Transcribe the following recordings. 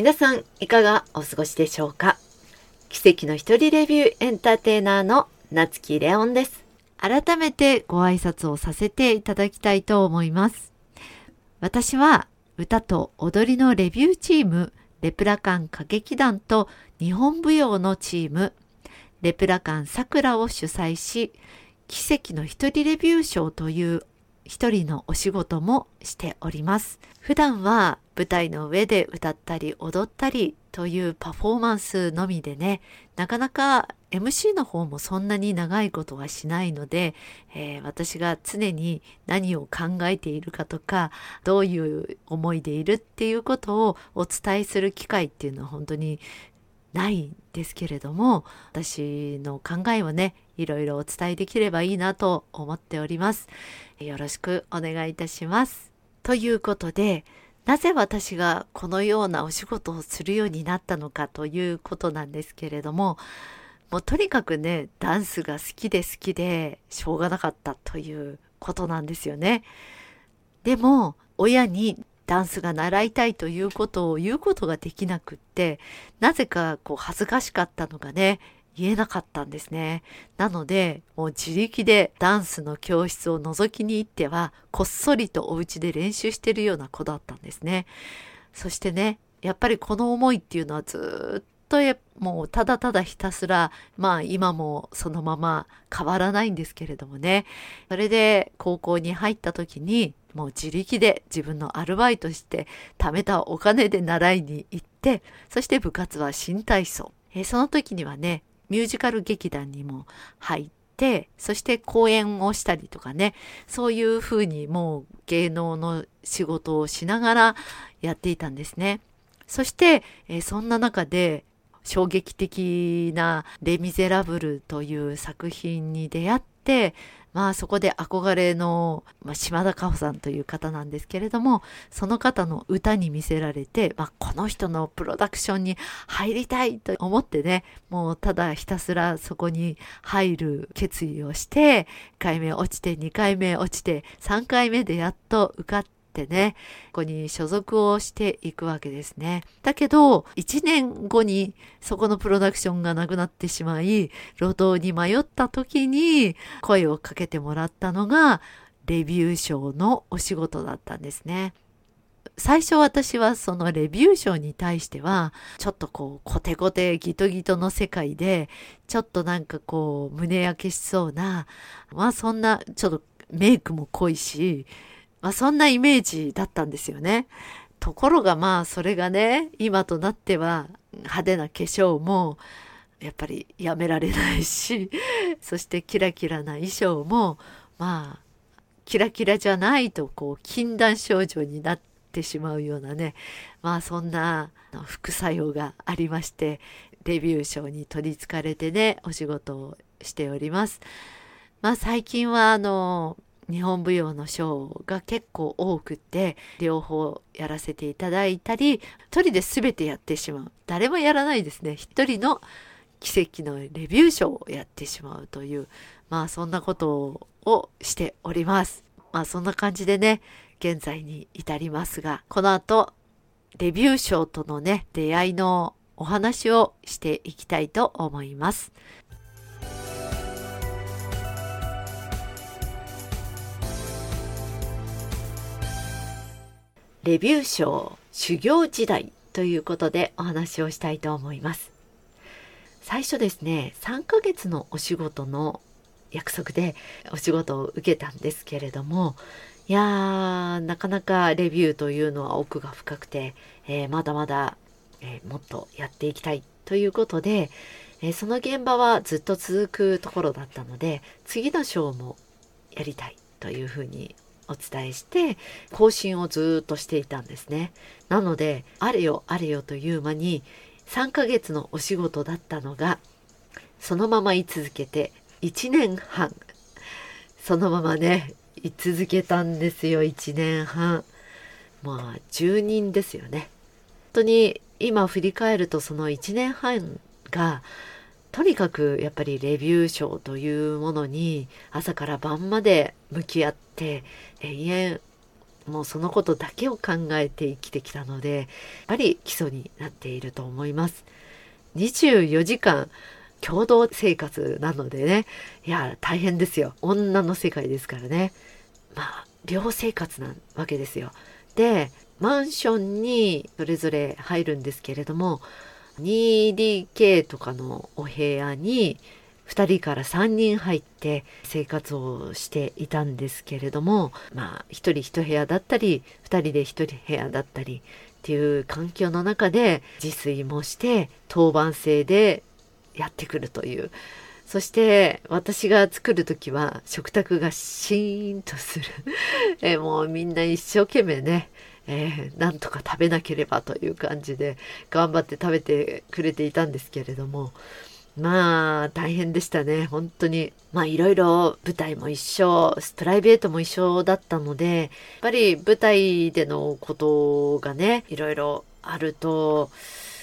皆さんいかがお過ごしでしょうか？奇跡の一人レビューエンターテイナーの夏木レオンです。改めてご挨拶をさせていただきたいと思います。私は歌と踊りのレビューチームレプラカン歌劇団と日本舞踊のチームレプラカンさくらを主催し奇跡の一人レビュー賞という一人のお仕事もしております。普段は舞台の上で歌ったり踊ったりというパフォーマンスのみでね、なかなか MC の方もそんなに長いことはしないので、えー、私が常に何を考えているかとか、どういう思いでいるっていうことをお伝えする機会っていうのは本当にないんですけれども私の考えをねいろいろお伝えできればいいなと思っております。よろしくお願いいたします。ということでなぜ私がこのようなお仕事をするようになったのかということなんですけれどももうとにかくねダンスが好きで好きでしょうがなかったということなんですよね。でも親にダンスが習いたいということを言うことができなくって、なぜかこう恥ずかしかったのがね、言えなかったんですね。なので、もう自力でダンスの教室を覗きに行っては、こっそりとお家で練習してるような子だったんですね。そしてね、やっぱりこの思いっていうのはずっとえもうただただひたすら、まあ今もそのまま変わらないんですけれどもね。それで高校に入った時に、もう自力で自分のアルバイトして貯めたお金で習いに行って、そして部活は新体操。えその時にはね、ミュージカル劇団にも入って、そして講演をしたりとかね、そういうふうにもう芸能の仕事をしながらやっていたんですね。そして、えそんな中で衝撃的なレ・ミゼラブルという作品に出会って、まあそこで憧れの、まあ、島田加穂さんという方なんですけれども、その方の歌に見せられて、まあこの人のプロダクションに入りたいと思ってね、もうただひたすらそこに入る決意をして、1回目落ちて、2回目落ちて、3回目でやっと受かって、ってね、ここに所属をしていくわけですね。だけど、1年後にそこのプロダクションがなくなってしまい、路頭に迷った時に声をかけてもらったのが、レビュー賞のお仕事だったんですね。最初私はそのレビュー賞に対しては、ちょっとこう、コテコテギトギトの世界で、ちょっとなんかこう、胸焼けしそうな、まあそんな、ちょっとメイクも濃いし、まあ、そんなイメージだったんですよね。ところがまあそれがね今となっては派手な化粧もやっぱりやめられないし そしてキラキラな衣装もまあキラキラじゃないとこう禁断症状になってしまうようなねまあそんな副作用がありましてデビュー賞に取りつかれてねお仕事をしております。まあ最近はあの日本舞踊のショーが結構多くて両方やらせていただいたり一人で全てやってしまう。誰もやらないですね。一人の奇跡のレビューショーをやってしまうというまあそんなことをしております。まあそんな感じでね現在に至りますがこの後レビューショーとのね出会いのお話をしていきたいと思います。レビュー賞修行時代ということでお話をしたいと思います。最初ですね、3ヶ月のお仕事の約束でお仕事を受けたんですけれども、いやー、なかなかレビューというのは奥が深くて、えー、まだまだ、えー、もっとやっていきたいということで、えー、その現場はずっと続くところだったので、次の章もやりたいというふうにお伝えして更新をずっとしていたんですね。なのであれよあれよという間に3ヶ月のお仕事だったのがそのまま居続けて1年半。そのままね居続けたんですよ1年半。まあ10人ですよね。本当に今振り返るとその1年半がとにかくやっぱりレビュー賞というものに朝から晩まで向き合って延々もうそのことだけを考えて生きてきたのでやっぱり基礎になっていると思います。24時間共同生活なのでねいや大変ですよ女の世界ですからねまあ寮生活なわけですよ。でマンションにそれぞれ入るんですけれども 2DK とかのお部屋に2人から3人入って生活をしていたんですけれどもまあ1人1部屋だったり2人で1人部屋だったりっていう環境の中で自炊もして当番制でやってくるというそして私が作る時は食卓がシーンとするえもうみんな一生懸命ねえー、なんとか食べなければという感じで頑張って食べてくれていたんですけれどもまあ大変でしたね。本当にまあいろいろ舞台も一緒プライベートも一緒だったのでやっぱり舞台でのことがねいろいろあると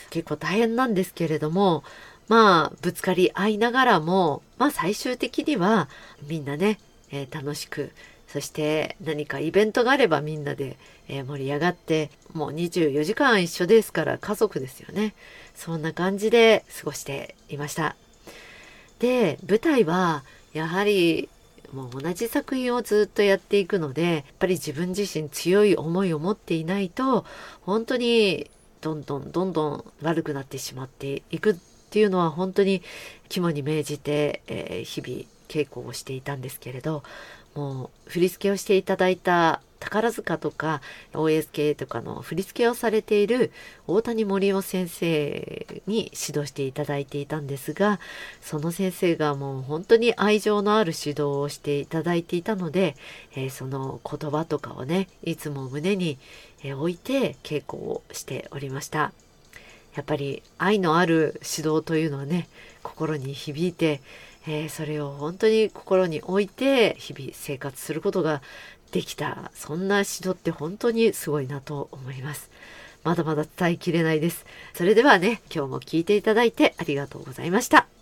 結構大変なんですけれどもまあぶつかり合いながらもまあ最終的にはみんなね、えー、楽しくそして何かイベントがあればみんなで、盛り上がってもう24時間一緒ですから家族ですよね。そんな感じで過ごしていました。で舞台はやはりもう同じ作品をずっとやっていくのでやっぱり自分自身強い思いを持っていないと本当にどんどんどんどん悪くなってしまっていくっていうのは本当に肝に銘じて、日々稽古をしていたんですけれどもう振り付けをしていただいた宝塚とか OSK とかの振り付けをされている大谷森夫先生に指導していただいていたんですがその先生がもう本当に愛情のある指導をしていただいていたので、えー、その言葉とかをねいつも胸に、置いて稽古をしておりました。やっぱり愛のある指導というのはね心に響いてえー、それを本当に心に置いて日々生活することができたそんな指導って本当にすごいなと思います。まだまだ伝えきれないです。それではね今日も聞いていただいてありがとうございました。